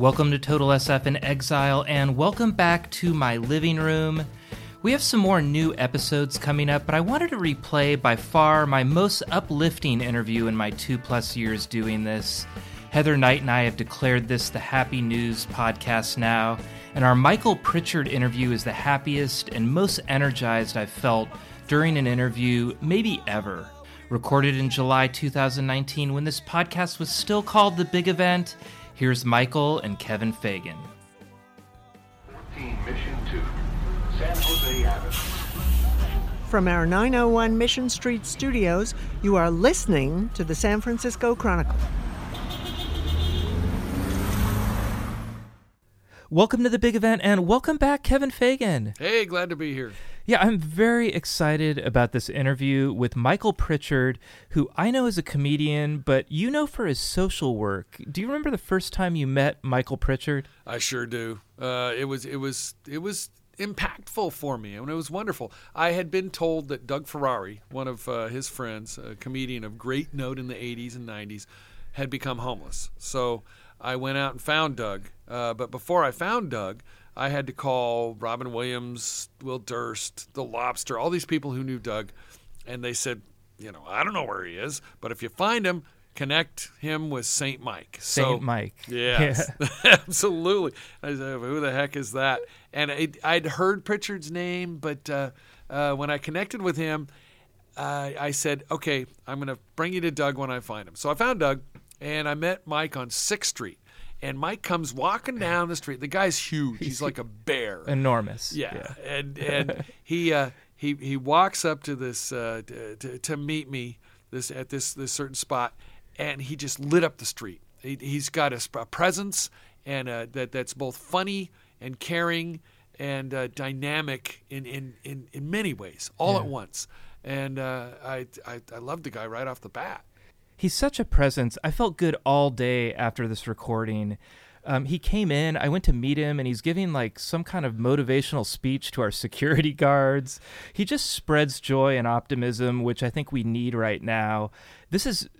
Welcome to Total SF in Exile, and welcome back to my living room. We have some more new episodes coming up, but I wanted to replay by far my most uplifting interview in my two plus years doing this. Heather Knight and I have declared this the Happy News podcast now, and our Michael Pritchard interview is the happiest and most energized I've felt during an interview, maybe ever. Recorded in July 2019 when this podcast was still called The Big Event, here's Michael and Kevin Fagan. 14 Mission 2, San Jose Avenue. From our 901 Mission Street studios, you are listening to the San Francisco Chronicle. Welcome to the big event and welcome back, Kevin Fagan. Hey, glad to be here. Yeah, I'm very excited about this interview with Michael Pritchard, who I know is a comedian, but you know for his social work. Do you remember the first time you met Michael Pritchard? I sure do. Uh, it was it was it was impactful for me, and it was wonderful. I had been told that Doug Ferrari, one of uh, his friends, a comedian of great note in the '80s and '90s, had become homeless. So I went out and found Doug. Uh, but before I found Doug, I had to call Robin Williams, Will Durst, The Lobster, all these people who knew Doug, and they said, you know, I don't know where he is, but if you find him, connect him with Saint Mike. Saint so, Mike. Yes, absolutely. I said, who the heck is that? And I, I'd heard Pritchard's name, but uh, uh, when I connected with him, uh, I said, okay, I'm going to bring you to Doug when I find him. So I found Doug, and I met Mike on 6th Street. And Mike comes walking down the street. The guy's huge. He's like a bear. Enormous. Yeah, and and he uh, he he walks up to this uh, to, to meet me this at this this certain spot, and he just lit up the street. He, he's got a, a presence and uh, that that's both funny and caring and uh, dynamic in, in in in many ways, all Yeah. at once. And uh, I, I I love the guy right off the bat. He's such a presence. I felt good all day after this recording. Um, he came in, I went to meet him, and he's giving like some kind of motivational speech to our security guards. He just spreads joy and optimism, which I think we need right now. This is,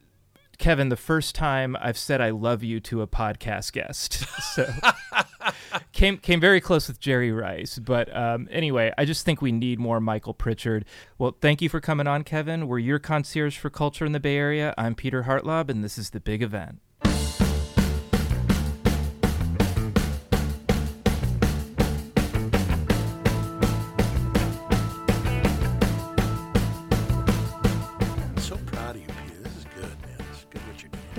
Kevin, the first time I've said I love you to a podcast guest. So came came very close with Jerry Rice, but um, anyway, I just think we need more Michael Pritchard. Well, thank you for coming on, Kevin. We're your concierge for culture in the Bay Area. I'm Peter Hartlaub, and this is the big event.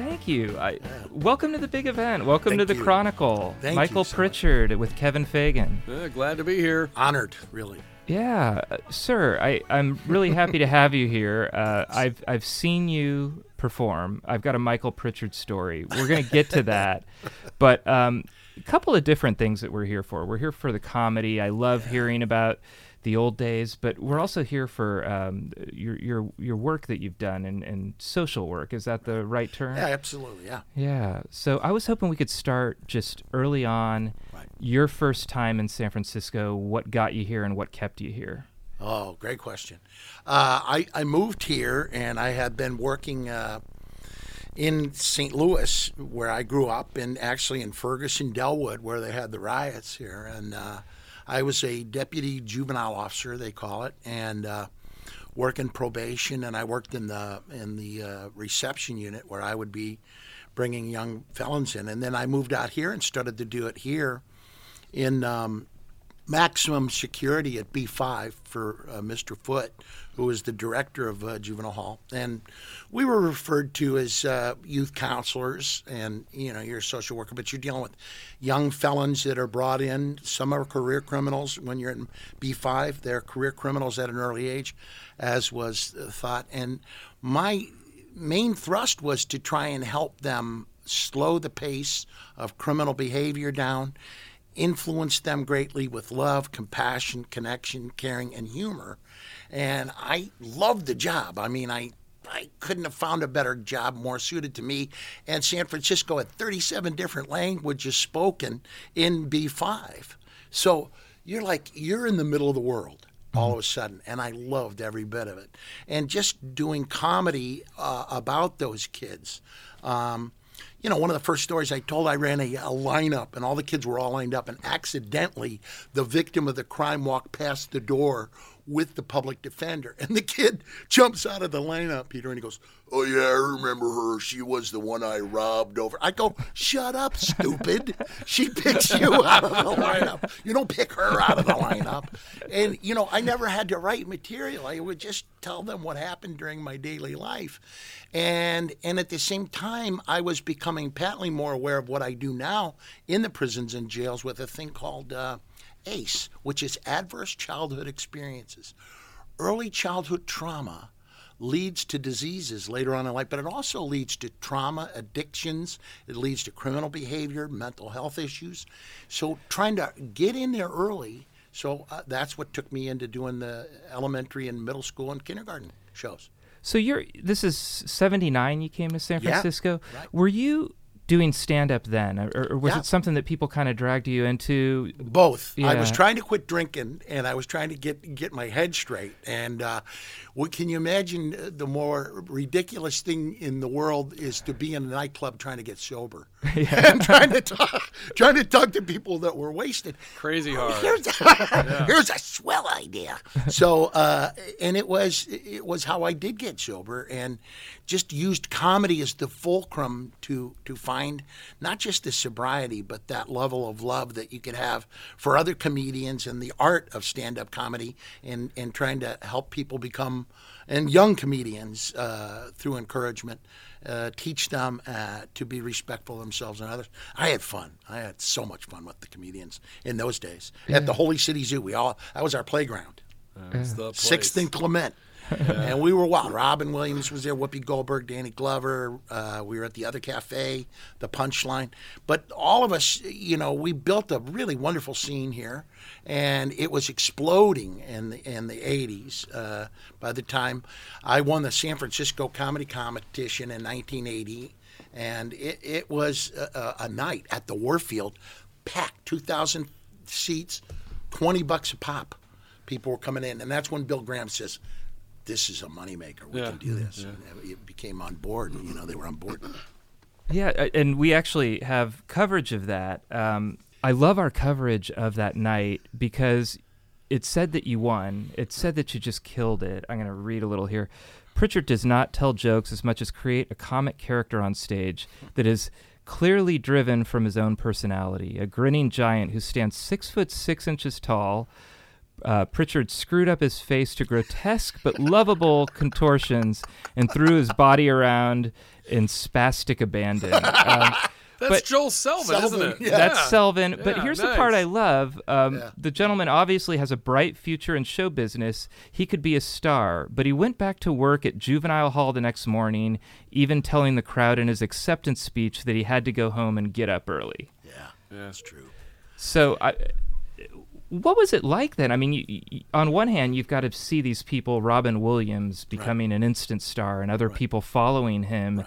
Thank you. I, welcome to the big event. Welcome Thank to the you. Chronicle. Thank you Michael so much. Pritchard with Kevin Fagan. Uh, glad to be here. Honored, really. Yeah, uh, sir. I, I'm really happy to have you here. Uh, I've I've seen you perform. I've got a Michael Pritchard story. We're gonna get to that, but um, a couple of different things that we're here for. We're here for the comedy. I love hearing about the old days, but we're also here for um, your your your work that you've done and, and social work. Is that the right term? Yeah, absolutely. Yeah. Yeah. So I was hoping we could start just early on. Right. Your first time in San Francisco. What got you here and what kept you here? Oh, great question. Uh, I, I moved here and I had been working uh, in St. Louis, where I grew up, and actually in Ferguson, Dellwood, where they had the riots here. And uh, I was a deputy juvenile officer, they call it, and uh, working probation. And I worked in the in the uh, reception unit where I would be bringing young felons in. And then I moved out here and started to do it here in um, maximum security at B5 for uh, Mr. Foote, who was the director of uh, Juvenile Hall. And we were referred to as uh, youth counselors and, you know, you're a social worker, but you're dealing with young felons that are brought in. Some are career criminals. When you're in B5, they're career criminals at an early age, as was thought. And my main thrust was to try and help them slow the pace of criminal behavior down influenced them greatly with love, compassion, connection, caring, and humor. And I loved the job. I mean, I I couldn't have found a better job more suited to me. And San Francisco had 37 different languages spoken in B5. So you're like, you're in the middle of the world all of a sudden. And I loved every bit of it. And just doing comedy uh, about those kids. Um, you know, one of the first stories I told, I ran a, a lineup, and all the kids were all lined up, and accidentally, the victim of the crime walked past the door with the public defender, and the kid jumps out of the lineup, Peter, and he goes, "Oh yeah, I remember her. She was the one I robbed over." I go, "Shut up, stupid! she picks you out of the lineup. You don't pick her out of the lineup." And you know, I never had to write material. I would just tell them what happened during my daily life, and and at the same time, I was becoming patently more aware of what I do now in the prisons and jails with a thing called. Uh, ACE, which is adverse childhood experiences. Early childhood trauma leads to diseases later on in life, but it also leads to trauma, addictions, it leads to criminal behavior, mental health issues. So trying to get in there early. So uh, that's what took me into doing the elementary and middle school and kindergarten shows. So you're this is 79 you came to San Yeah, Francisco. right. Were you doing stand up then or, or was Yeah. it something that people kind of dragged you into? Both. I was trying to quit drinking, and I was trying to get get my head straight. And uh, what can you imagine? uh, The more ridiculous thing in the world is to be in a nightclub trying to get sober, and trying to talk, trying to talk to people that were wasted. Crazy hard. Here's a, here's a swell idea. So, uh, and it was it was how I did get sober, and just used comedy as the fulcrum to to find not just the sobriety, but that level of love that you could have for other comedians and the art of stand up comedy, and and trying to help people become and young comedians uh, through encouragement. Uh, teach them uh, to be respectful of themselves and others. I had fun. I had so much fun with the comedians in those days at the Holy City Zoo. We all that was our playground. It's Sixth and Clement. and we were wild. Robin Williams was there, Whoopi Goldberg, Danny Glover. Uh, we were at the other cafe, the Punchline. But all of us, you know, we built a really wonderful scene here, and it was exploding in the in the '80s. Uh, by the time I won the San Francisco Comedy Competition in 1980, and it, it was a, a night at the Warfield, packed, 2,000 seats, 20 bucks a pop people were coming in, and that's when Bill Graham says, "This is a moneymaker. We Yeah. can do this." And it became on board. You know, they were on board. Yeah, uh, and we actually have coverage of that. Um, I love our coverage of that night because it said that you won. It said that you just killed it. I'm going to read a little here. Pritchard does not tell jokes as much as create a comic character on stage that is clearly driven from his own personality. A grinning giant who stands six foot six inches tall. Uh, Pritchard screwed up his face to grotesque but lovable contortions and threw his body around in spastic abandon. Um, That's Joel Selvin, isn't it? yeah. that's Selvin. But Yeah, here's the part. I love. Um, Yeah. The gentleman obviously has a bright future in show business. He could be a star, but he went back to work at Juvenile Hall the next morning, even telling the crowd in his acceptance speech that he had to go home and get up early. Yeah, Yeah. that's true. So, I, what was it like then? I mean, you, you, on one hand, you've got to see these people, Robin Williams becoming an instant star, and other people following him.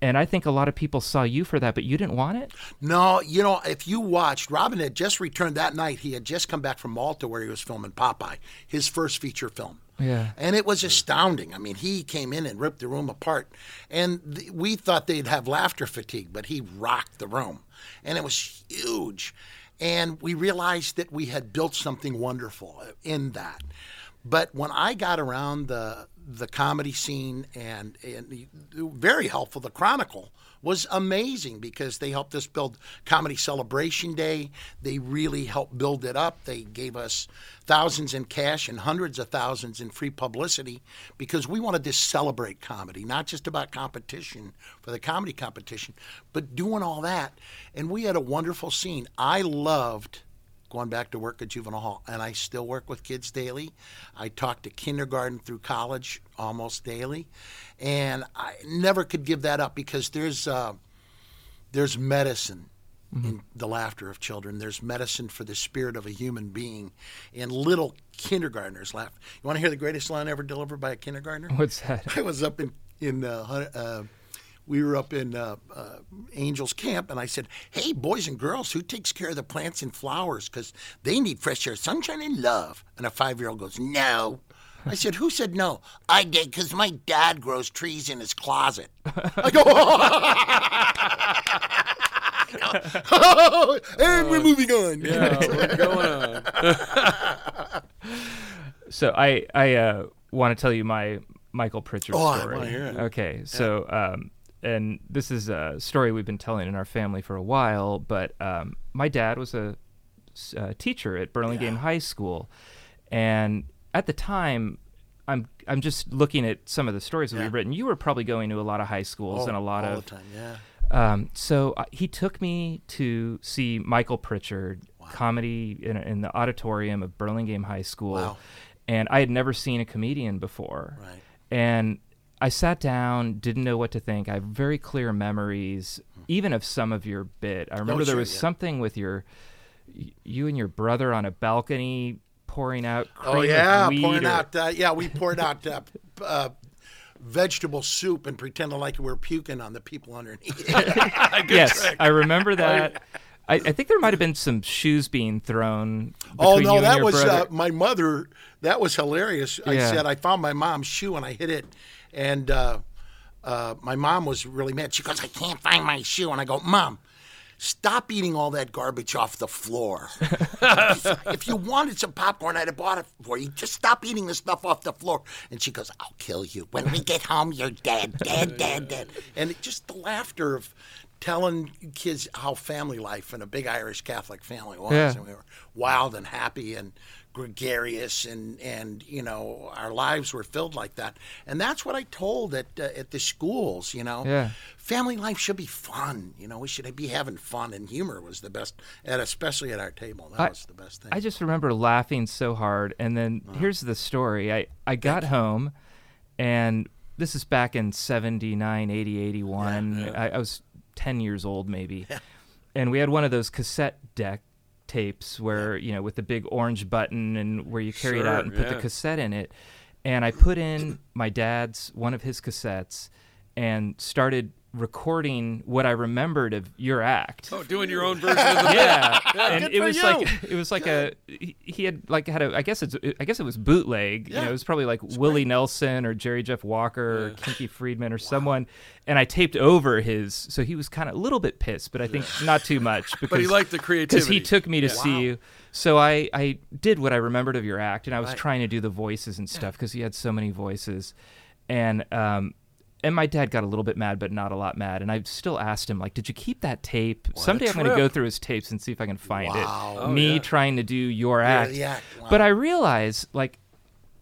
And I think a lot of people saw you for that, but you didn't want it. No, you know, if you watched, Robin had just returned that night. He had just come back from Malta where he was filming Popeye, his first feature film. Yeah. And it was astounding. I mean, he came in and ripped the room apart. And th- we thought they'd have laughter fatigue, but he rocked the room. And it was huge. And we realized that we had built something wonderful in that. But when I got around the the comedy scene and, and very helpful, the Chronicle was amazing because they helped us build Comedy Celebration Day. They really helped build it up. They gave us thousands in cash and hundreds of thousands in free publicity because we wanted to celebrate comedy, not just about competition for the comedy competition, but doing all that. And we had a wonderful scene. I loved going back to work at juvenile hall and i still work with kids daily. I talk to kindergarten through college almost daily and i never could give that up because there's uh, there's medicine in the laughter of children. There's medicine for the spirit of a human being and little kindergartners laugh. You want to hear the greatest line ever delivered by a kindergartner? What's that? I was up in in uh, uh, we were up in uh, uh, Angels Camp, and I said, "Hey, boys and girls, who takes care of the plants and flowers? Because they need fresh air, sunshine, and love." And a five-year-old goes, "No." I said, "Who said no?" I did because my dad grows trees in his closet. I go, and we're moving on. Yeah, we're going on. So I I uh, want to tell you my Michael Pritchard Oh, I story. wanna hear it. Okay, so um, and this is a story we've been telling in our family for a while. But um, my dad was a, uh teacher at Burlingame High School, and at the time. I'm I'm just looking at some of the stories that Yeah. we've written. You were probably going to a lot of high schools Oh, and a lot all of the time. Yeah. um, so uh, he took me to see Michael Pritchard comedy in, in the auditorium of Burlingame High School, Wow. and I had never seen a comedian before. Right. And I sat down, didn't know what to think. I have very clear memories, even of some of your bit. I remember there sure, was yeah. something with your, you and your brother on a balcony pouring out cream Oh yeah, pouring or- out. Uh, yeah, we poured out uh, uh, vegetable soup and pretended like we were puking on the people underneath. yes, I remember that. I, I think there might have been some shoes being thrown. oh no, that was uh, my mother. That was hilarious. I said I found my mom's shoe and I hit it, and uh, uh, my mom was really mad. She goes, "I can't find my shoe," and I go, "Mom." Stop eating all that garbage off the floor. if you wanted some popcorn, I'd have bought it for you. Just stop eating the stuff off the floor. And she goes, I'll kill you. When we get home, you're dead, dead, dead, dead. And it, just the laughter of telling kids how family life in a big Irish Catholic family was. Yeah. And we were wild and happy and gregarious and, and you know, our lives were filled like that. And that's what I told at, uh, at the schools, you know. Yeah. Family life should be fun. You know, we should be having fun, and humor was the best, and especially at our table. That I- was the best thing. I just remember laughing so hard. And then Uh-huh. here's the story I, I got home, and this is back in 79, 80, 81. I, I was 10 years old, maybe. And we had one of those cassette deck tapes where, you know, with the big orange button and where you carry it Sure, out and put the yeah. cassette in it. And I put in my dad's, one of his cassettes, and started recording what I remembered of your act Oh, doing your own version of the yeah, and good it was you. like it was like a he, had like had a I guess it's I guess it was bootleg. You know, Yeah. it was probably like Willie Nelson or Jerry Jeff Walker or Kinky Friedman or someone, and I taped over his. So he was kind of a little bit pissed, but I think not too much because But he liked the creativity. because he took me to see you. So I I did what I remembered of your act, and I was Right. trying to do the voices and stuff because he had so many voices, and um. And my dad got a little bit mad, but not a lot mad. And I still asked him, like, "Did you keep that tape? Someday I'm going to go through his tapes and see if I can find Wow. it." Oh, Me yeah. trying to do your act. the act, wow. But I realized, like,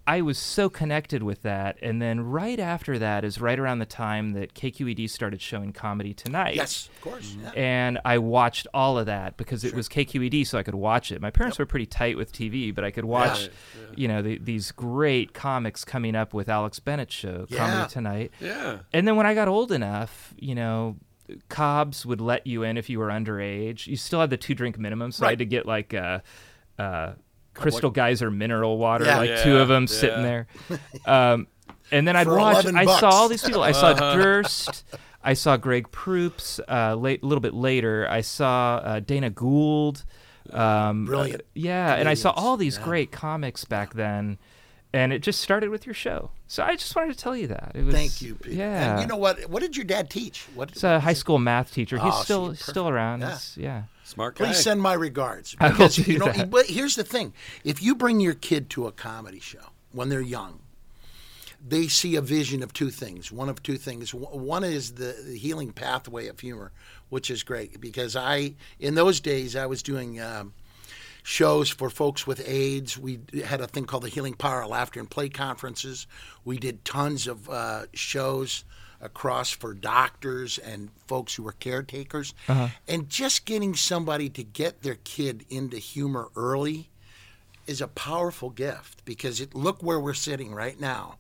I was so connected with that. And then right after that is right around the time that KQED started showing Comedy Tonight. yes, of course. Yeah. And I watched all of that because it was KQED, so I could watch it. My parents were pretty tight with TV, but I could watch, you know, the, these great comics coming up with Alex Bennett's show, Yeah. Comedy Tonight. Yeah. And then when I got old enough, you know, Cobb's would let you in if you were underage. You still had the two drink minimum, so I had to get like uh, uh, Crystal Geyser mineral water, Yeah. like two of Yeah, them sitting there. Um, and then I'd For watch. I bucks. saw all these people. I saw Uh-huh. Durst. I saw Greg Proops. Uh, late, a little bit later, I saw uh, Dana Gould. Um, Brilliant uh, yeah, and I saw all these Yeah. great comics back then. And it just started with your show, so I just wanted to tell you that. It was, Thank you, Peter. Yeah, And you know what? What did your dad teach? What? He's a high school math teacher. He's Oh, still perfect. still around. Yeah. He's- yeah. Smart guy. Please send my regards. I will Because, do you know, that. but here's the thing: if you bring your kid to a comedy show when they're young, they see a vision of two things. One of two things. One is the the healing pathway of humor, which is great because I, in those days, I was doing. Um, shows for folks with AIDS. We had a thing called the Healing Power of Laughter and Play conferences. We did tons of uh, shows across for doctors and folks who were caretakers. And just getting somebody to get their kid into humor early is a powerful gift because it, look where we're sitting right now.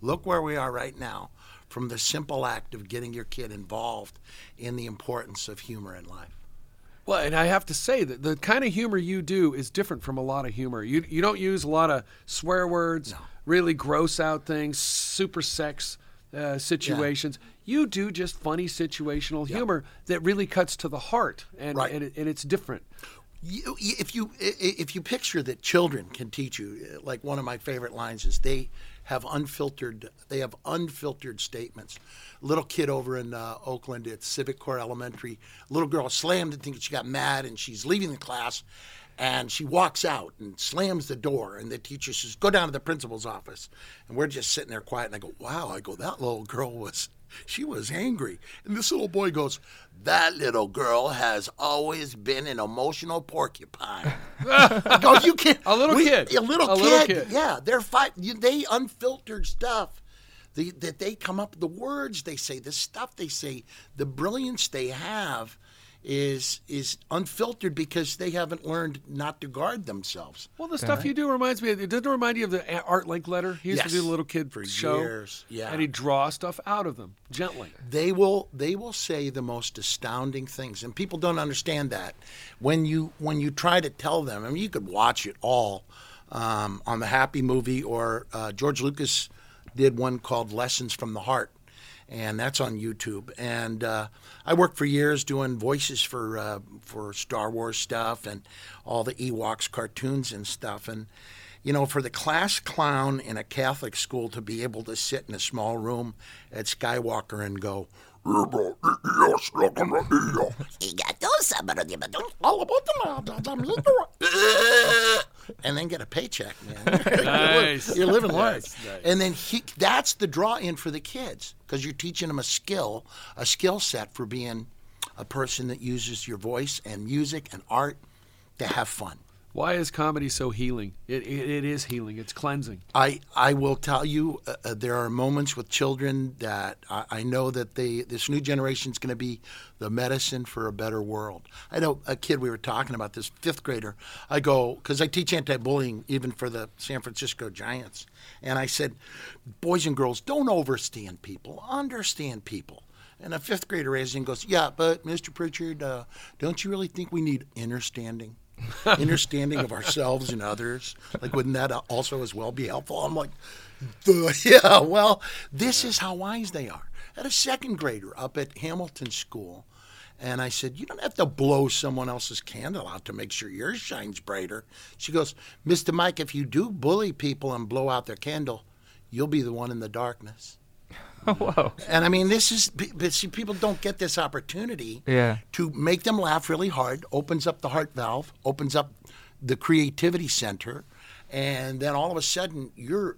Look where we are right now from the simple act of getting your kid involved in the importance of humor in life. Well, and I have to say that the kind of humor you do is different from a lot of humor. You you don't use a lot of swear words, really gross out things, super sex uh, situations. You do just funny situational humor that really cuts to the heart, and Right. and, it, and it's different. You, if you if you picture that children can teach you, like one of my favorite lines is they have unfiltered they have unfiltered statements. Little kid over in uh, Oakland at Civic Core Elementary, little girl slammed and thinking she got mad and she's leaving the class, and she walks out and slams the door and the teacher says go down to the principal's office, and we're just sitting there quiet and I go wow I go that little girl was she was angry. And this little boy goes, That little girl has always been an emotional porcupine. I go, you can't. A little kid. A little A kid. little kid. Yeah, they're fight. You, they unfiltered stuff. The, that they come up, the words they say, the stuff they say, the brilliance they have is is unfiltered because they haven't learned not to guard themselves. Well, the stuff you do reminds me. It doesn't remind you of the Art Linkletter. He used Yes. to do the little kid For show, years, yeah. and he'd draw stuff out of them gently. they will they will say the most astounding things and people don't understand that when you when you try to tell them i mean you could watch it all um, on the happy movie or uh, george lucas did one called lessons from the heart and that's on youtube and uh, i worked for years doing voices for uh, for star wars stuff and all the ewoks cartoons and stuff and you know, for the class clown in a Catholic school to be able to sit in a small room at Skywalker and go, and then get a paycheck, man. Nice. You're living large. Nice, nice. And then he, that's the draw in for the kids because you're teaching them a skill, a skill set for being a person that uses your voice and music and art to have fun. Why is comedy so healing? It, it, it is healing. It's cleansing. I, I will tell you, uh, uh, there are moments with children that I, I know that they this new generation is going to be the medicine for a better world. I know a kid we were talking about this fifth grader. I go because I teach anti-bullying even for the San Francisco Giants, and I said, boys and girls, don't overstand people, understand people. And a fifth grader raises and goes, yeah, but Mr. Pritchard, uh, don't you really think we need understanding? understanding of ourselves and others. Like, wouldn't that also as well be helpful? I'm like, "Duh, yeah, well, this is how wise they are. At a second grader up at Hamilton School, and I said, You don't have to blow someone else's candle out to make sure yours shines brighter. She goes, Mr. Mike, if you do bully people and blow out their candle, you'll be the one in the darkness. Whoa. And I mean, this is, but see, people don't get this opportunity Yeah. to make them laugh really hard, opens up the heart valve, opens up the creativity center, and then all of a sudden you're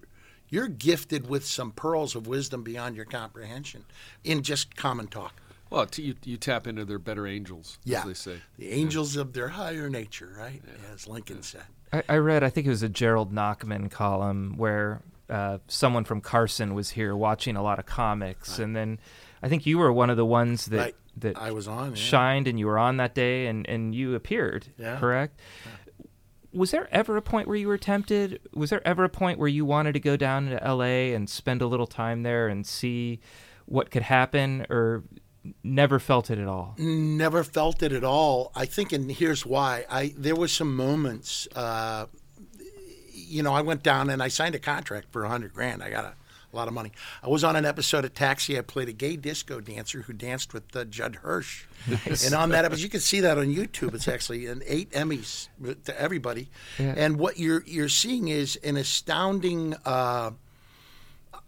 you're gifted with some pearls of wisdom beyond your comprehension in just common talk. Well, t- you, you tap into their better angels, Yeah, as they say. the angels of their higher nature, right? As Lincoln said. I, I read, I think it was a Gerald Nachman column where uh, someone from Carson was here watching a lot of comics, and then I think you were one of the ones that Right. that I was on. Yeah. shined, and you were on that day, and and you appeared. Yeah. Correct. Was there ever a point where you were tempted? Was there ever a point where you wanted to go down to L.A. and spend a little time there and see what could happen, or never felt it at all? Never felt it at all. I think, and here's why. I there were some moments. Uh, you know, I went down and I signed a contract for a hundred grand. I got a, a lot of money. I was on an episode of Taxi. I played a gay disco dancer who danced with uh, Judd Hirsch. And on that episode, you can see that on YouTube. It's actually an eight Emmys to everybody. Yeah. And what you're you're seeing is an astounding. Uh,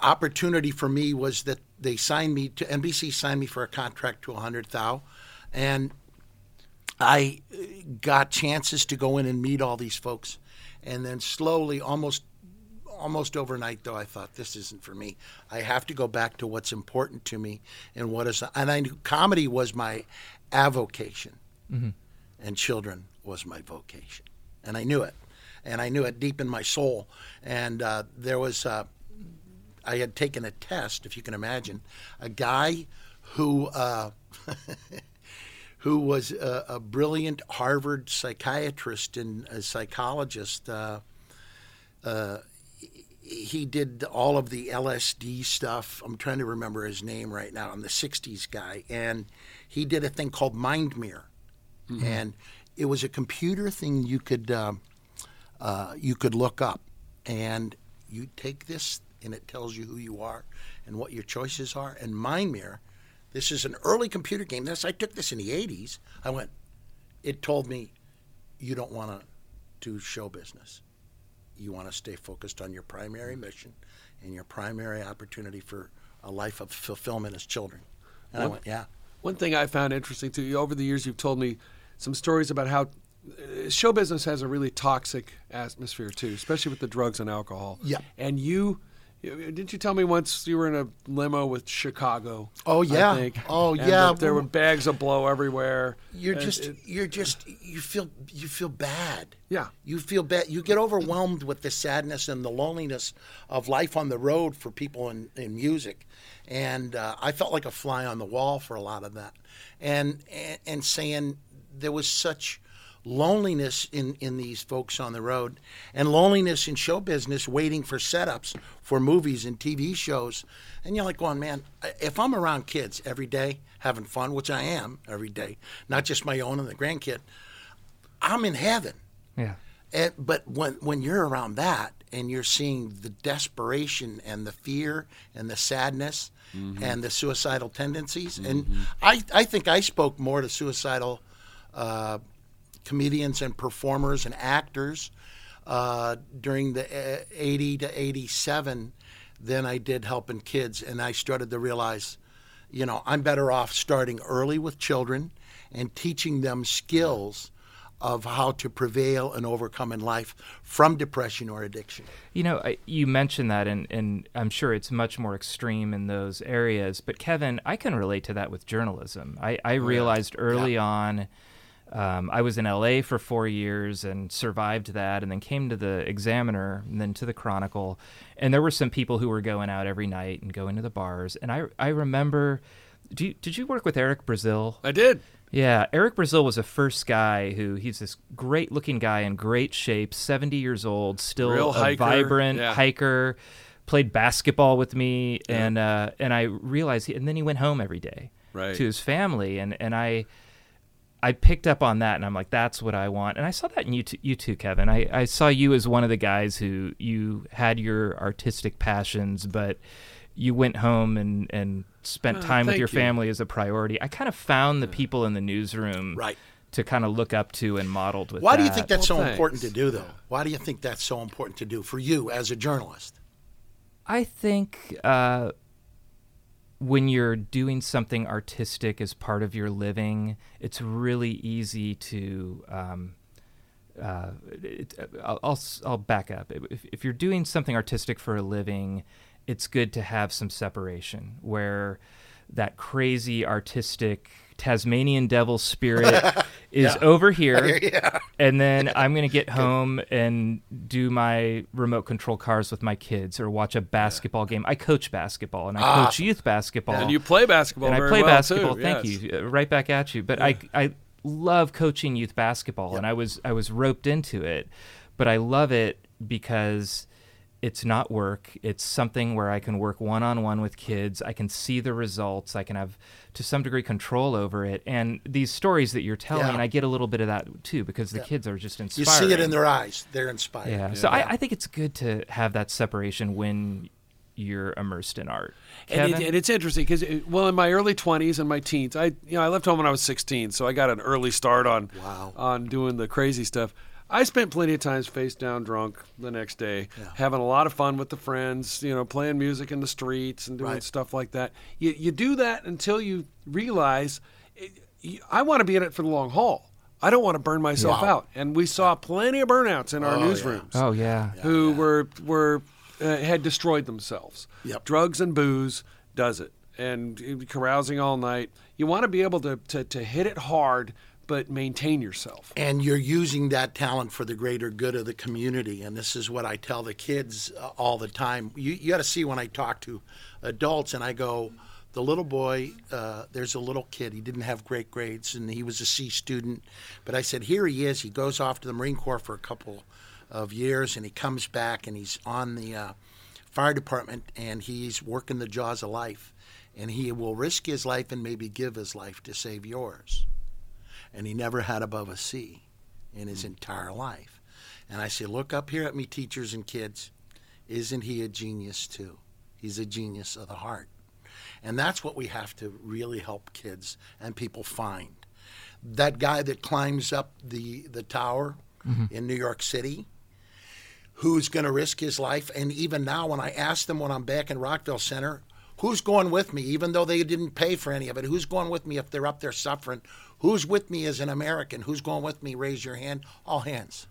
opportunity for me was that they signed me to NBC signed me for a contract to 100 thou and I uh, got chances to go in and meet all these folks and then slowly almost almost overnight though I thought this isn't for me. I have to go back to what's important to me and what is and I knew comedy was my avocation. And children was my vocation. And I knew it. And I knew it deep in my soul. And uh, there was uh, I had taken a test, if you can imagine, a guy who uh, who was a, a brilliant Harvard psychiatrist and a psychologist. Uh, uh, he did all of the LSD stuff. I'm trying to remember his name right now. I'm the '60s guy, and he did a thing called Mind Mirror, and it was a computer thing you could um, uh, you could look up, and you take this, and it tells you who you are and what your choices are. And Mind Mirror, this is an early computer game. This I took this in the '80s. I went. It told me you don't want to do show business. You want to stay focused on your primary mission and your primary opportunity for a life of fulfillment as children. And I went, yeah. One thing I found interesting too, over the years, you've told me some stories about how uh, show business has a really toxic atmosphere too, especially with the drugs and alcohol. Yeah. And you, didn't you tell me once you were in a limo with Chicago? Oh, yeah. Oh, yeah. There were bags of blow everywhere. You're just it- you're just you feel you feel bad. Yeah. You feel bad. You get overwhelmed with the sadness and the loneliness of life on the road for people in, in music, and uh, I felt like a fly on the wall for a lot of that, and and, and saying there was such loneliness in, in these folks on the road and loneliness in show business waiting for setups for movies and TV shows. And you're like going, man, if I'm around kids every day having fun, which I am every day, not just my own and the grandkid, I'm in heaven. Yeah. And, but when when you're around that and you're seeing the desperation and the fear and the sadness and the suicidal tendencies, and I I think I spoke more to suicidal uh, comedians and performers and actors uh, during the uh, 80 to 87 than I did helping kids, and I started to realize, you know, I'm better off starting early with children and teaching them skills of how to prevail and overcome in life from depression or addiction. You know, I, you mentioned that, and, and I'm sure it's much more extreme in those areas. But Kevin, I can relate to that with journalism. I, I realized early on, um, I was in LA for four years and survived that, and then came to the Examiner and then to the Chronicle. And there were some people who were going out every night and going to the bars. And I, I remember, do you, did you work with Eric Brazil? I did. Yeah, Eric Brazil was the first guy who he's this great looking guy in great shape, 70 years old, still Real a hiker, vibrant yeah. hiker, played basketball with me and uh, and I realized he, and then he went home every day Right. to his family and and I I picked up on that and I'm like that's what I want. And I saw that in you too, you too Kevin. I I saw you as one of the guys who you had your artistic passions but you went home and and spent Oh, time with your you. family as a priority. I kind of found the people in the newsroom Right. to kind of look up to and modeled with Why do you think that's Well, so important to do, though? Why do you think that's so important to do for you as a journalist? I think uh, when you're doing something artistic as part of your living, it's really easy to. Um, uh, it, I'll, I'll s- I'll back up. If, if you're doing something artistic for a living, it's good to have some separation where that crazy artistic Tasmanian devil spirit is over here, and then I'm gonna get home and do my remote control cars with my kids or watch a basketball game. I coach basketball and I coach youth basketball And you play basketball and I play well, basketball. too, Thank yes. you. Uh, Right back at you. But I I love coaching youth basketball, and I was I was roped into it, but I love it because it's not work. It's something where I can work one on one with kids. I can see the results. I can have to some degree control over it. And these stories that you're telling, Yeah. I get a little bit of that too because the kids are just inspired. You inspiring. see it in their eyes; they're inspired. yeah. So I, I think it's good to have that separation when you're immersed in art. And, it, and it's interesting because, uh, well, in my early twenties and my teens, I you know I left home when I was sixteen, so I got an early start on Wow. on doing the crazy stuff. I spent plenty of times face down drunk the next day, having a lot of fun with the friends, you know, playing music in the streets and doing Right. stuff like that. You you do that until you realize it, you, I want to be in it for the long haul. I don't want to burn myself Wow. out. And we saw plenty of burnouts in our Oh, yeah. newsrooms oh yeah. who were were uh, had destroyed themselves. Yep. Drugs and booze does it, and uh, carousing all night. You want to be able to, to to hit it hard, but maintain yourself. and you're using that talent for the greater good of the community. And this is what I tell the kids uh, all the time. You, you got to see when I talk to adults, and I go, the little boy, uh, there's a little kid. He didn't have great grades, and he was a C student. But I said, here he is. He goes off to the Marine Corps for a couple of years, and he comes back, and he's on the uh, fire department, and he's working the jaws of life. And he will risk his life and maybe give his life to save yours and he never had above a C in his hmm. entire life. And I say, look up here at me, teachers and kids. Isn't he a genius too? He's a genius of the heart. And that's what we have to really help kids and people find that guy that climbs up the the tower mm-hmm. in New York City, who's going to risk his life. And even now, when I ask them when I'm back in Rockville Centre, who's going with me, even though they didn't pay for any of it, who's going with me if they're up there suffering? Who's with me as an American? Who's going with me? Raise your hand. All hands.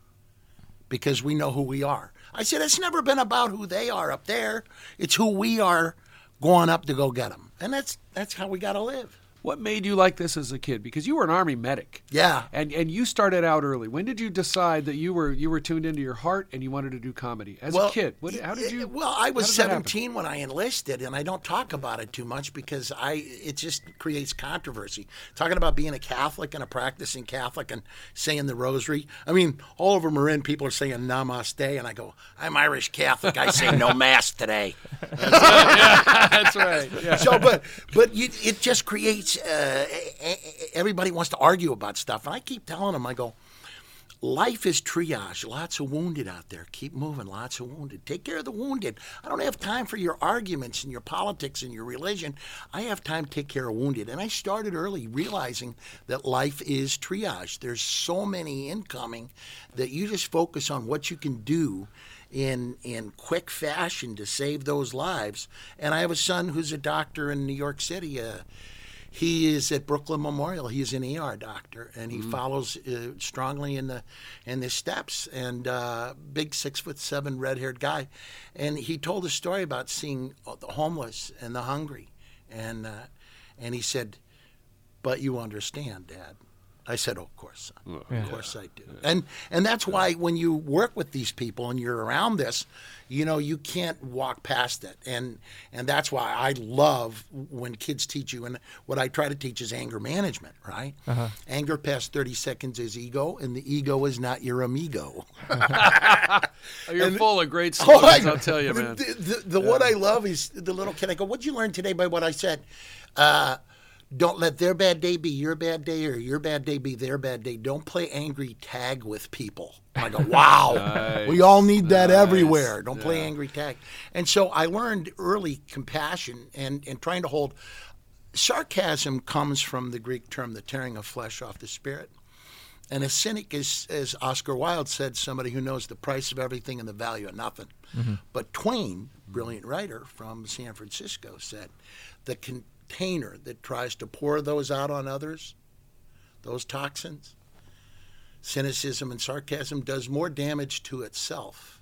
Because we know who we are. I said, it's never been about who they are up there. It's who we are going up to go get them. And that's, that's how we got to live. What made you like this as a kid? Because you were an army medic. Yeah. And and you started out early. When did you decide that you were you were tuned into your heart and you wanted to do comedy as a kid? What, how did you? Well, I was how did that happen? 17 when I enlisted, and I don't talk about it too much because I it just creates controversy. Talking about being a Catholic and a practicing Catholic and saying the Rosary. I mean, all over Marin, people are saying Namaste, and I go, I'm Irish Catholic. I say no mass today. That's right. Yeah. so but but you, it just creates uh, e- e- everybody wants to argue about stuff and i keep telling them i go life is triage. Lots of wounded out there. Keep moving. Lots of wounded. Take care of the wounded. I don't have time for your arguments and your politics and your religion. I have time to take care of wounded. And i started early realizing that life is triage. There's so many incoming that you just focus on what you can do in in quick fashion to save those lives. And I have a son who's a doctor in New York City. Uh, he is at Brooklyn Memorial. He's an ER doctor, and he follows uh, strongly in the in the steps. And uh, big six foot seven red haired guy, and he told a story about seeing the homeless and the hungry, and uh, and he said, "But you understand, Dad." I said, oh, "Of course, son. of course I do." And and that's why when you work with these people and you're around this, you know, you can't walk past it. And and that's why I love when kids teach you. And what I try to teach is anger management. Right? Anger past 30 seconds is ego, and the ego is not your amigo. You're full of great Oh, slogans, I- I'll tell you, the- man. The, the, the what I love is the little kid. I go, "What'd you learn today by what I said?" Uh, don't let their bad day be your bad day, or your bad day be their bad day. Don't play angry tag with people. I go, "Wow, we all need that everywhere. Don't play angry tag." And so I learned early compassion and and trying to hold. Sarcasm comes from the Greek term, the tearing of flesh off the spirit. And a cynic is, as Oscar Wilde said, somebody who knows the price of everything and the value of nothing. Mm-hmm. But Twain, brilliant writer from San Francisco, said the container that tries to pour those out on others, those toxins, cynicism and sarcasm, does more damage to itself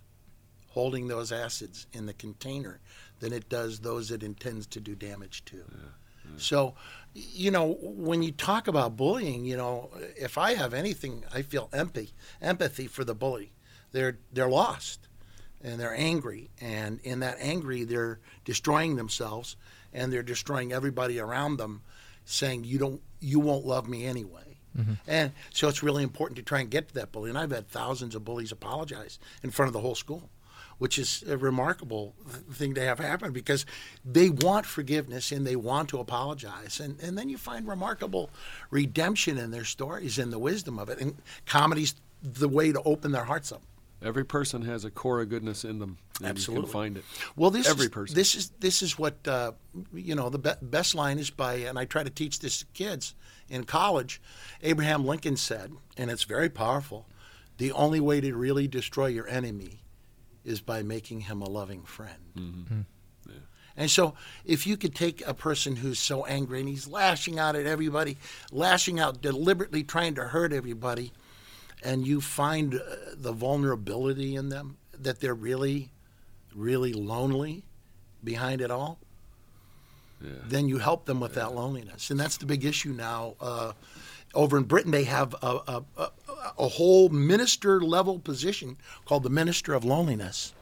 holding those acids in the container than it does those it intends to do damage to. So, you know, when you talk about bullying, you know, if I have anything, I feel empathy, empathy for the bully. They're they're lost, and they're angry, and in that angry, they're destroying themselves, and they're destroying everybody around them, saying you don't, you won't love me anyway. Mm-hmm. And so it's really important to try and get to that bully. And I've had thousands of bullies apologize in front of the whole school which is a remarkable thing to have happen because they want forgiveness and they want to apologize. And, and then you find remarkable redemption in their stories and the wisdom of it. And comedy's the way to open their hearts up. Every person has a core of goodness in them. And You Absolutely. can find it. Well, this Every is, person. This is this is what uh, you know. The be- best line is by, and I try to teach this to kids in college. Abraham Lincoln said, and it's very powerful. The only way to really destroy your enemy is by making him a loving friend. Mm-hmm. And so, if you could take a person who's so angry and he's lashing out at everybody, lashing out deliberately trying to hurt everybody, and you find uh, the vulnerability in them that they're really, really lonely behind it all, then you help them with that loneliness. And that's the big issue now. Uh, over in Britain, they have a, a, a, a whole minister level position called the Minister of Loneliness.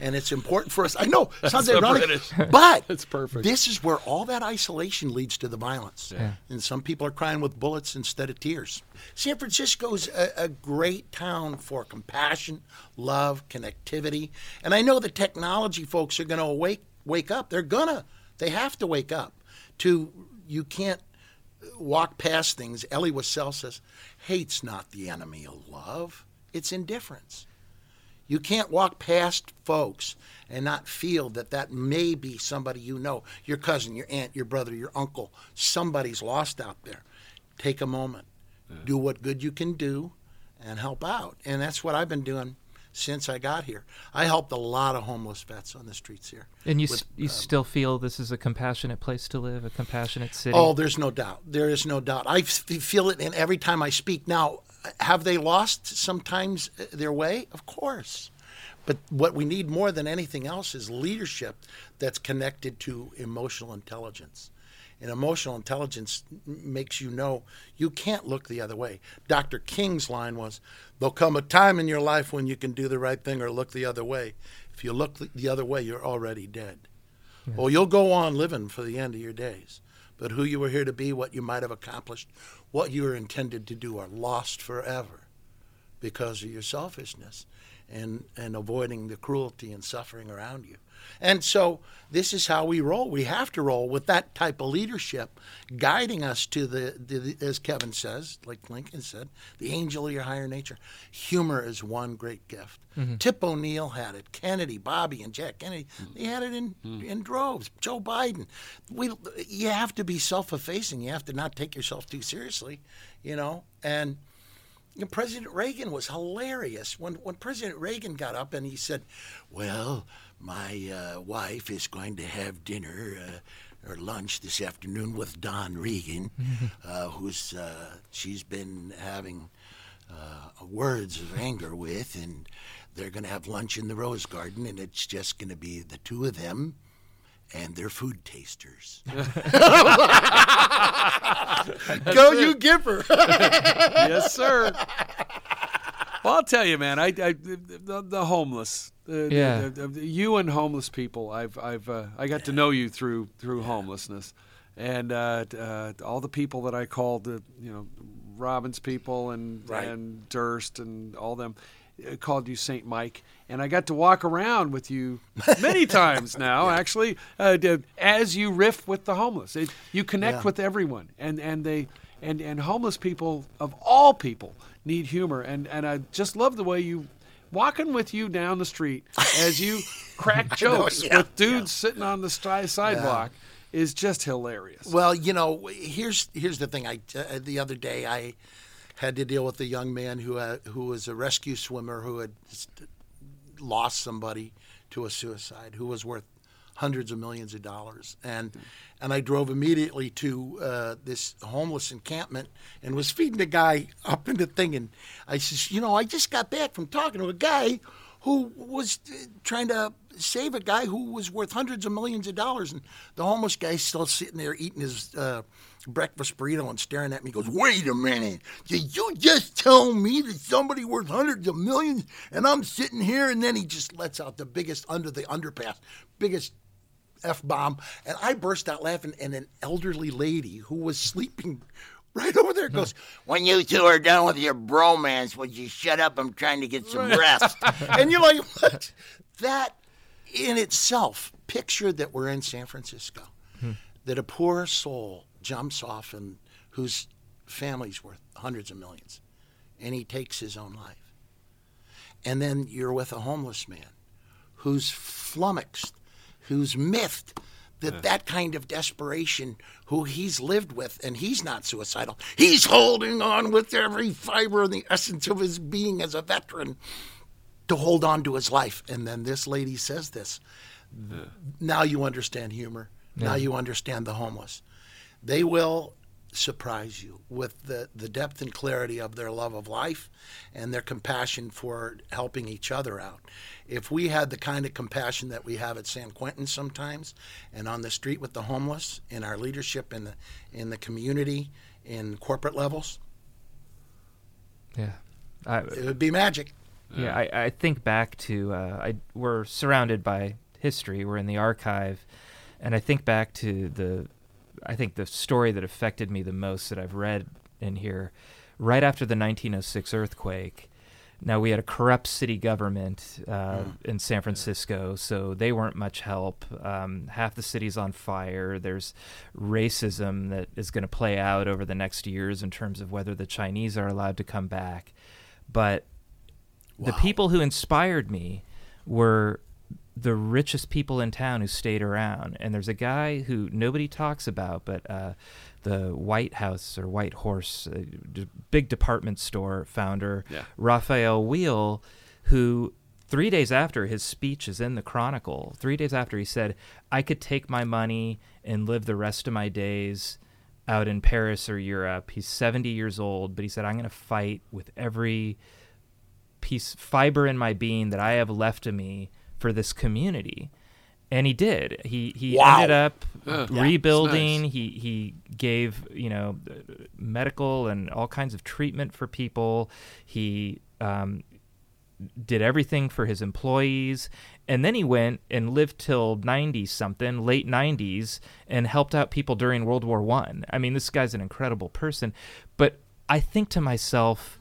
And it's important for us. I know, it sounds so ironic, British. but That's perfect. this is where all that isolation leads to the violence. And some people are crying with bullets instead of tears. San Francisco's a, a great town for compassion, love, connectivity. And I know the technology folks are going to wake wake up. They're gonna. They have to wake up. To you can't walk past things. Elie Wiesel says, "Hate's not the enemy of love. It's indifference." You can't walk past folks and not feel that that may be somebody you know, your cousin, your aunt, your brother, your uncle. Somebody's lost out there. Take a moment. do what good you can do, and help out. And that's what I've been doing since I got here. I helped a lot of homeless vets on the streets here. And you with, s- you still feel this is a compassionate place to live, a compassionate city. Oh, there's no doubt. There is no doubt. I f- feel it in every time I speak. Now, have they lost sometimes uh, their way? Of course. But what we need more than anything else is leadership that's connected to emotional intelligence. And emotional intelligence makes you know you can't look the other way. Dr. King's line was There'll come a time in your life when you can do the right thing or look the other way. If you look the- the other way, you're already dead. Well, you'll go on living for the end of your days. But who you were here to be, what you might have accomplished, what you were intended to do are lost forever because of your selfishness and, and avoiding the cruelty and suffering around you. And so this is how we roll. We have to roll with that type of leadership guiding us to the, the as Kevin says, like Lincoln said, the angel of your higher nature. Humor is one great gift. Mm-hmm. Tip O'Neill had it. Kennedy, Bobby, and Jack Kennedy, mm-hmm. they had it in, mm-hmm. in droves. Joe Biden. We, you have to be self-effacing. You have to not take yourself too seriously, you know. And you know, President Reagan was hilarious when when President Reagan got up and he said, "Well, my uh, wife is going to have dinner." Uh, or lunch this afternoon with Don Regan, uh, who's uh, she's been having uh, words of anger with, and they're going to have lunch in the Rose Garden, and it's just going to be the two of them and their food tasters. Go, you giver! yes, sir. Well, I'll tell you, man. I, I the, the homeless, the, Yeah. the, the, the- you and homeless people. I've, I've, uh, I got to know you through through homelessness, and uh, uh, all the people that I called, the, you know, Robbins people and Right. and Durst and all them. uh, Called you Saint Mike, and I got to walk around with you many times now. Actually, uh, as you riff with the homeless, it, you connect Yeah. with everyone, and and they and and homeless people of all people need humor and and I just love the way you walking with you down the street as you crack jokes yeah, with dudes sitting on the sidewalk is just hilarious. Well, you know, here's here's the thing. I uh, the other day I had to deal with a young man who uh, who was a rescue swimmer who had lost somebody to a suicide who was worth hundreds of millions of dollars and and I drove immediately to uh, this homeless encampment and was feeding the guy up in the thing and I says you know I just got back from talking to a guy who was uh, trying to save a guy who was worth hundreds of millions of dollars and the homeless guy's still sitting there eating his uh, breakfast burrito and staring at me. He goes, "Wait a minute! Did you just tell me that somebody worth hundreds of millions and I'm sitting here?" And then he just lets out the biggest under the underpass, biggest f bomb, and I burst out laughing. And an elderly lady who was sleeping. Right over there goes, When you two are done with your bromance, would you shut up? I'm trying to get some rest. and you're like, What? That in itself, picture that we're in San Francisco, hmm. that a poor soul jumps off and whose family's worth hundreds of millions, and he takes his own life. And then you're with a homeless man who's flummoxed, who's miffed that that kind of desperation, who he's lived with, and he's not suicidal. He's holding on with every fiber and the essence of his being as a veteran to hold on to his life. And then this lady says this. Now you understand humor. Now you understand the homeless. They will surprise you with the, the depth and clarity of their love of life and their compassion for helping each other out. If we had the kind of compassion that we have at San Quentin sometimes and on the street with the homeless in our leadership in the in the community in corporate levels, yeah. I, it would be magic. Yeah, I, I think back to uh, I we're surrounded by history. We're in the archive, and I think back to the I think the story that affected me the most that I've read in here, right after the 1906 earthquake. Now we had a corrupt city government uh, in San Francisco, so they weren't much help. Um, half the city's on fire. There's racism that is going to play out over the next years in terms of whether the Chinese are allowed to come back. But the people who inspired me were the richest people in town who stayed around. And there's a guy who nobody talks about, but uh, the White House or White Horse, uh, d- big department store founder, Yeah. Raphael Weill, who three days after his speech is in the Chronicle, three days after he said, I could take my money and live the rest of my days out in Paris or Europe. He's 70 years old, but he said, I'm going to fight with every piece fiber in my being that I have left of me for this community. And he did. He he Wow. ended up Yeah. Yeah, rebuilding. He he gave you know medical and all kinds of treatment for people. He um, did everything for his employees and then he went and lived till 90 something late 90s and helped out people during world war one i mean this guy's an incredible person but i think to myself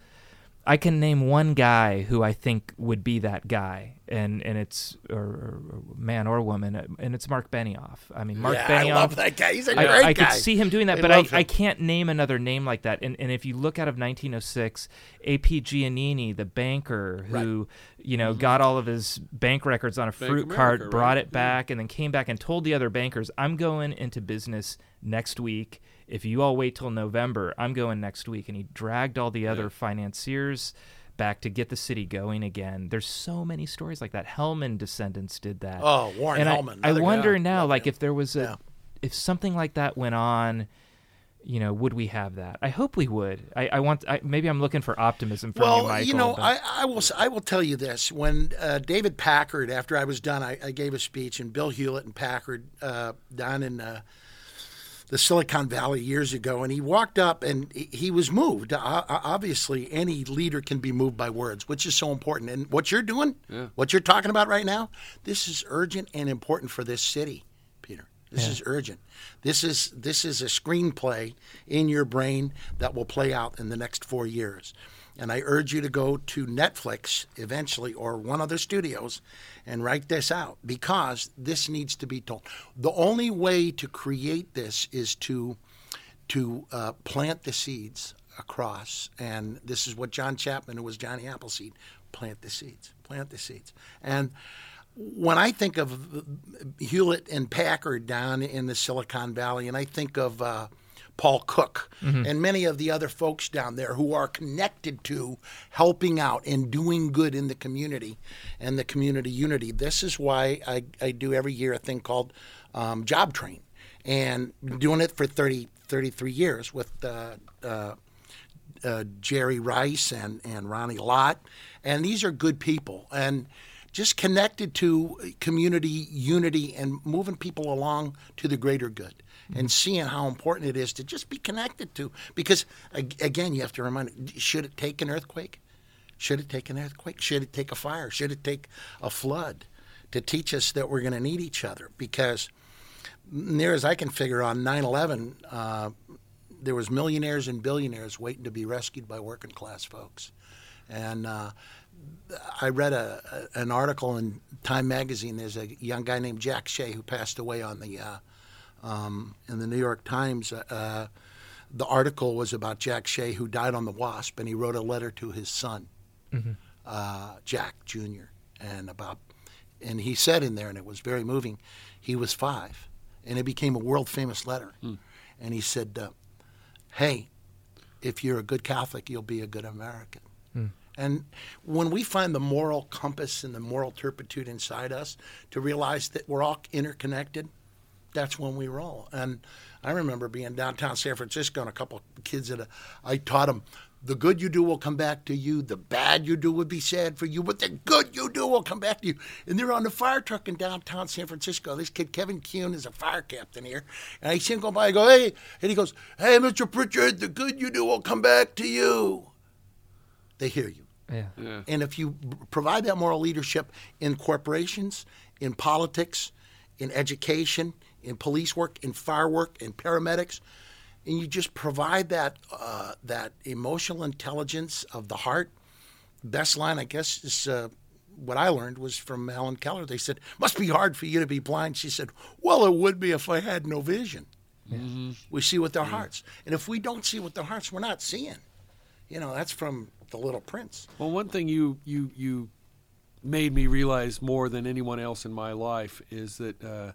i can name one guy who i think would be that guy and and it's or, or man or woman and it's Marc Benioff i mean Marc yeah, benioff I love that guy. He's a I, great I guy. I could see him doing that, I but I, him. I can't name another name like that. And, and if you look out of 1906, A.P. Giannini, the banker who, you know, mm-hmm. got all of his bank records on a fruit America, cart, right? brought it mm-hmm. back, and then came back and told the other bankers, I'm going into business next week. If you all wait till November, I'm going next week. And he dragged all the other financiers back to get the city going again. There's so many stories like that. Hellman descendants did that. Oh, Warren and I- Hellman, I, guy. wonder Yeah, now, love like if there was a, Yeah. if something like that went on, you know, would we have that? I hope we would. I, I want. I, maybe I'm looking for optimism from you, Well, Michael. you know, but- I, I will I will tell you this: when uh, David Packard, after I was done, I, I gave a speech, and Bill Hewlett and Packard uh, down in uh, the Silicon Valley years ago, and he walked up and he- he was moved. O- o- Obviously, any leader can be moved by words, which is so important. And what you're doing, what you're talking about right now, this is urgent and important for this city, Peter. This is urgent. This is this is a screenplay in your brain that will play out in the next four years. And I urge you to go to Netflix eventually or one of studios and write this out because this needs to be told. The only way to create this is to to uh, plant the seeds across. And this is what John Chapman, who was Johnny Appleseed, plant the seeds, plant the seeds. And when I think of Hewlett and Packard down in the Silicon Valley, and I think of uh, Paul Cook and many of the other folks down there who are connected to helping out and doing good in the community and the community unity. This is why I, I do every year a thing called um, Job Train. And doing it for 30, 33 years with uh, uh, uh, Jerry Rice and, and Ronnie Lott. And these are good people and just connected to community unity and moving people along to the greater good and seeing how important it is to just be connected to. Because, again, you have to remind should it take an earthquake? Should it take an earthquake? Should it take a fire? Should it take a flood to teach us that we're going to need each other? Because near as I can figure on 9/11, uh, there was millionaires and billionaires waiting to be rescued by working class folks, and uh, I read a, a, an article in Time magazine. There's a young guy named Jack Shea who passed away on the uh, um, in the New York Times. Uh, the article was about Jack Shea who died on the Wasp, and he wrote a letter to his son, uh, Jack Jr. and about and he said in there, and it was very moving. He was five, and it became a world famous letter. And he said, uh, "Hey, if you're a good Catholic, you'll be a good American." And when we find the moral compass and the moral turpitude inside us to realize that we're all interconnected, that's when we roll. And I remember being downtown San Francisco and a couple kids that I taught them the good you do will come back to you, the bad you do would be sad for you, but the good you do will come back to you. And they're on the fire truck in downtown San Francisco. This kid, Kevin Kuhn, is a fire captain here. And I see him go by, I go, hey, and he goes, hey, Mr. Pritchard, the good you do will come back to you. They hear you. yeah. And if you provide that moral leadership in corporations, in politics, in education, in police work, in fire work, in paramedics, and you just provide that uh, that emotional intelligence of the heart. Best line, I guess, is uh, what I learned was from Helen Keller. They said, "Must be hard for you to be blind." She said, "Well, it would be if I had no vision." We see with our hearts, and if we don't see with our hearts, we're not seeing. You know, that's from the Little Prince. Well, one thing you you you made me realize more than anyone else in my life is that uh,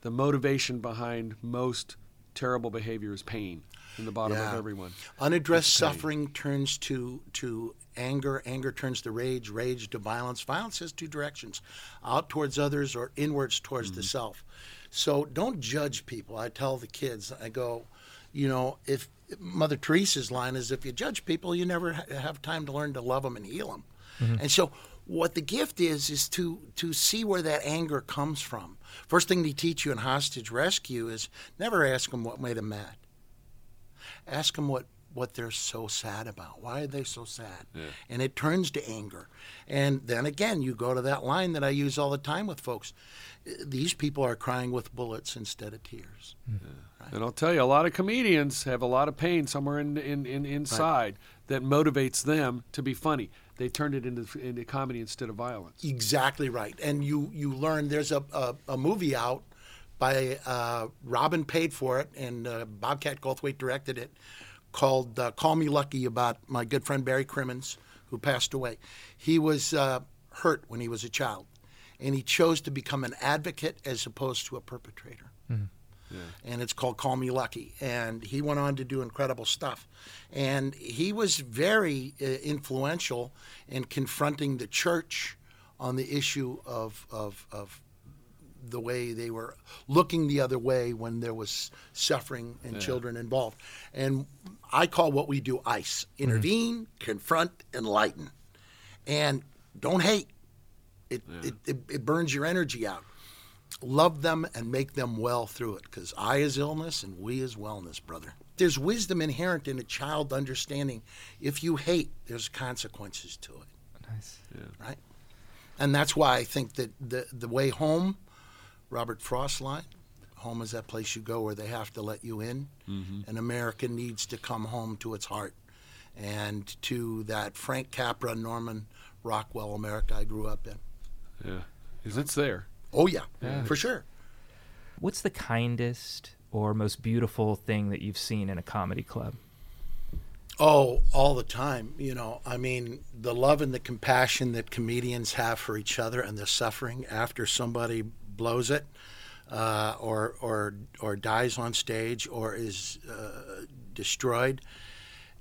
the motivation behind most terrible behavior is pain in the bottom Yeah. of everyone. Unaddressed suffering turns to to anger. Anger turns to rage. Rage to violence. Violence has two directions: out towards others or inwards towards the self. So don't judge people. I tell the kids. I go, you know, if Mother Teresa's line is, if you judge people, you never ha- have time to learn to love them and heal them. Mm-hmm. And so. What the gift is is to to see where that anger comes from. First thing they teach you in hostage rescue is never ask them what made them mad ask them what what they're so sad about. Why are they so sad? And it turns to anger. And then again, you go to that line that I use all the time with folks. These people are crying with bullets instead of tears. And I'll tell you, a lot of comedians have a lot of pain somewhere in, in, in inside that motivates them to be funny. They turned it into into comedy instead of violence. Exactly right. And you you learn there's a a, a movie out by uh, Robin paid for it and uh, Bobcat Goldthwait directed it called uh, Call Me Lucky about my good friend Barry Crimmins who passed away. He was uh, hurt when he was a child and he chose to become an advocate as opposed to a perpetrator. And it's called Call Me Lucky. And he went on to do incredible stuff. And he was very uh, influential in confronting the church on the issue of, of, of the way they were looking the other way when there was suffering and children involved. And I call what we do ICE mm-hmm. intervene, confront, enlighten. And don't hate, it, it, it, it burns your energy out. Love them and make them well through it because I is illness and we is wellness, brother. There's wisdom inherent in a child understanding if you hate, there's consequences to it Nice. right? And that's why I think that the the way home, Robert Frost line, home is that place you go where they have to let you in, mm-hmm. and America needs to come home to its heart, and to that Frank Capra, Norman Rockwell America I grew up in. Yeah, because it's there. Oh yeah, for sure. What's the kindest or most beautiful thing that you've seen in a comedy club? Oh, all the time. You know, I mean, the love and the compassion that comedians have for each other and the suffering after somebody blows it uh, or, or, or dies on stage or is uh, destroyed.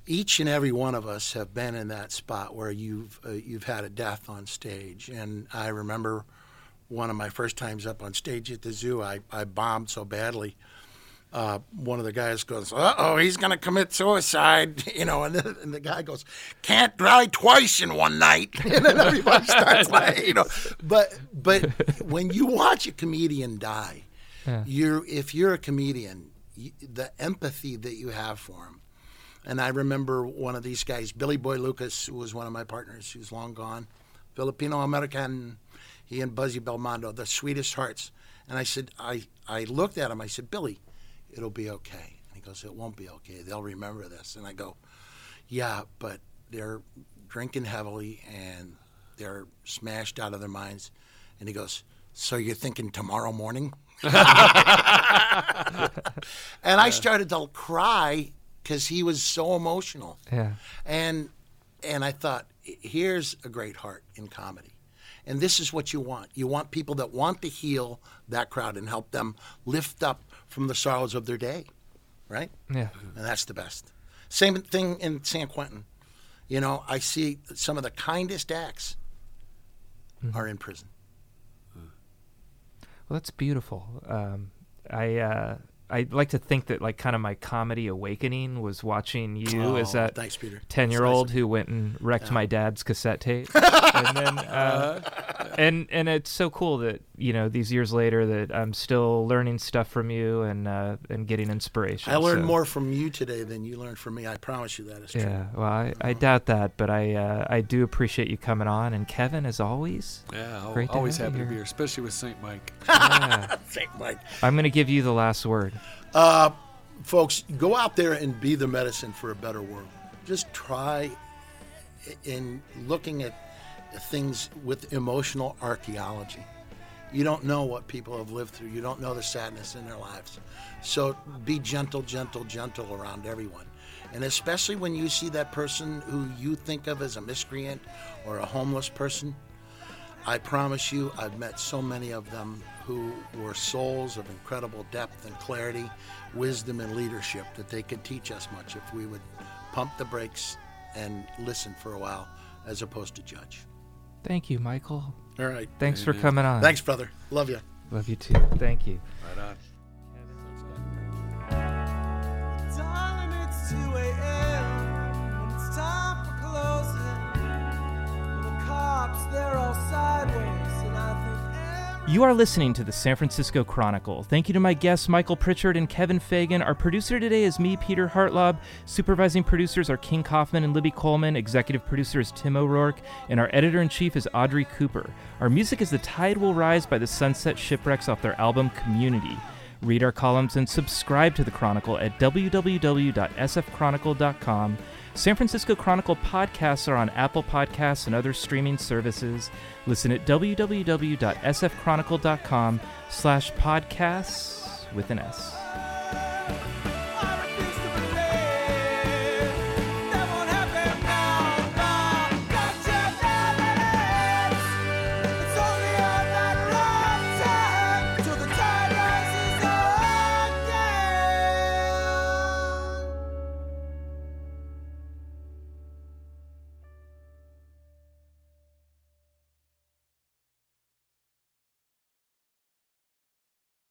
Each and every one of us have been in that spot where you've, uh, you've had a death on stage. And I remember one of my first times up on stage at the zoo, I, I bombed so badly uh, one of the guys goes, "Uh oh, he's going to commit suicide," you know, and, then, and the guy goes, "Can't die twice in one night," and then everybody starts laughing, you know. But but when you watch a comedian die, you're if you're a comedian, you, the empathy that you have for him. And I remember one of these guys, Billy Boy Lucas, who was one of my partners, who's long gone, Filipino American. He and Buzzy Belmondo, the sweetest hearts. And I said, I, I looked at him. I said, Billy, it'll be okay. And he goes, It won't be okay. They'll remember this. And I go, Yeah, but they're drinking heavily and they're smashed out of their minds. And he goes, So you're thinking tomorrow morning? and I started to cry because he was so emotional. Yeah. And and I thought, here's a great heart in comedy. And this is what you want. You want people that want to heal that crowd and help them lift up from the sorrows of their day, right? Yeah. And that's the best. Same thing in San Quentin. You know, I see some of the kindest acts are in prison. Well, that's beautiful. Um, I uh, I like to think that like kind of my comedy awakening was watching you as Oh, that thanks, Peter. ten year old who went and wrecked my dad's cassette tape, and then uh, and and it's so cool that you know these years later that I'm still learning stuff from you and uh, and getting inspiration. I learned So- more from you today than you learned from me. I promise you that is true. Yeah, well, I, I doubt that, but I uh, I do appreciate you coming on. And Kevin, as always, Yeah, al- Great to always have happy you to be here. here, especially with Saint Mike. yeah, Thank Mike. I'm going to give you the last word. Uh, folks, go out there and be the medicine for a better world. Just try in looking at things with emotional archaeology. You don't know what people have lived through. You don't know the sadness in their lives. So be gentle, gentle, gentle around everyone. And especially when you see that person who you think of as a miscreant or a homeless person, I promise you, I've met so many of them who were souls of incredible depth and clarity, wisdom and leadership that they could teach us much if we would pump the brakes and listen for a while as opposed to judge. Thank you, Michael. All right. Thanks for coming on. Thanks, brother. Love you. Love you too. Thank you. Right on. You are listening to the San Francisco Chronicle. Thank you to my guests, Michael Pritchard and Kevin Fagan. Our producer today is me, Peter Hartlaub. Supervising producers are King Kaufman and Libby Coleman. Executive producer is Tim O'Rourke. And our editor in chief is Audrey Cooper. Our music is The Tide Will Rise by the Sunset Shipwrecks off their album Community. Read our columns and subscribe to the Chronicle at www.sfchronicle.com. San Francisco Chronicle podcasts are on Apple Podcasts and other streaming services. Listen at www.sfchronicle.com slash podcasts with an S.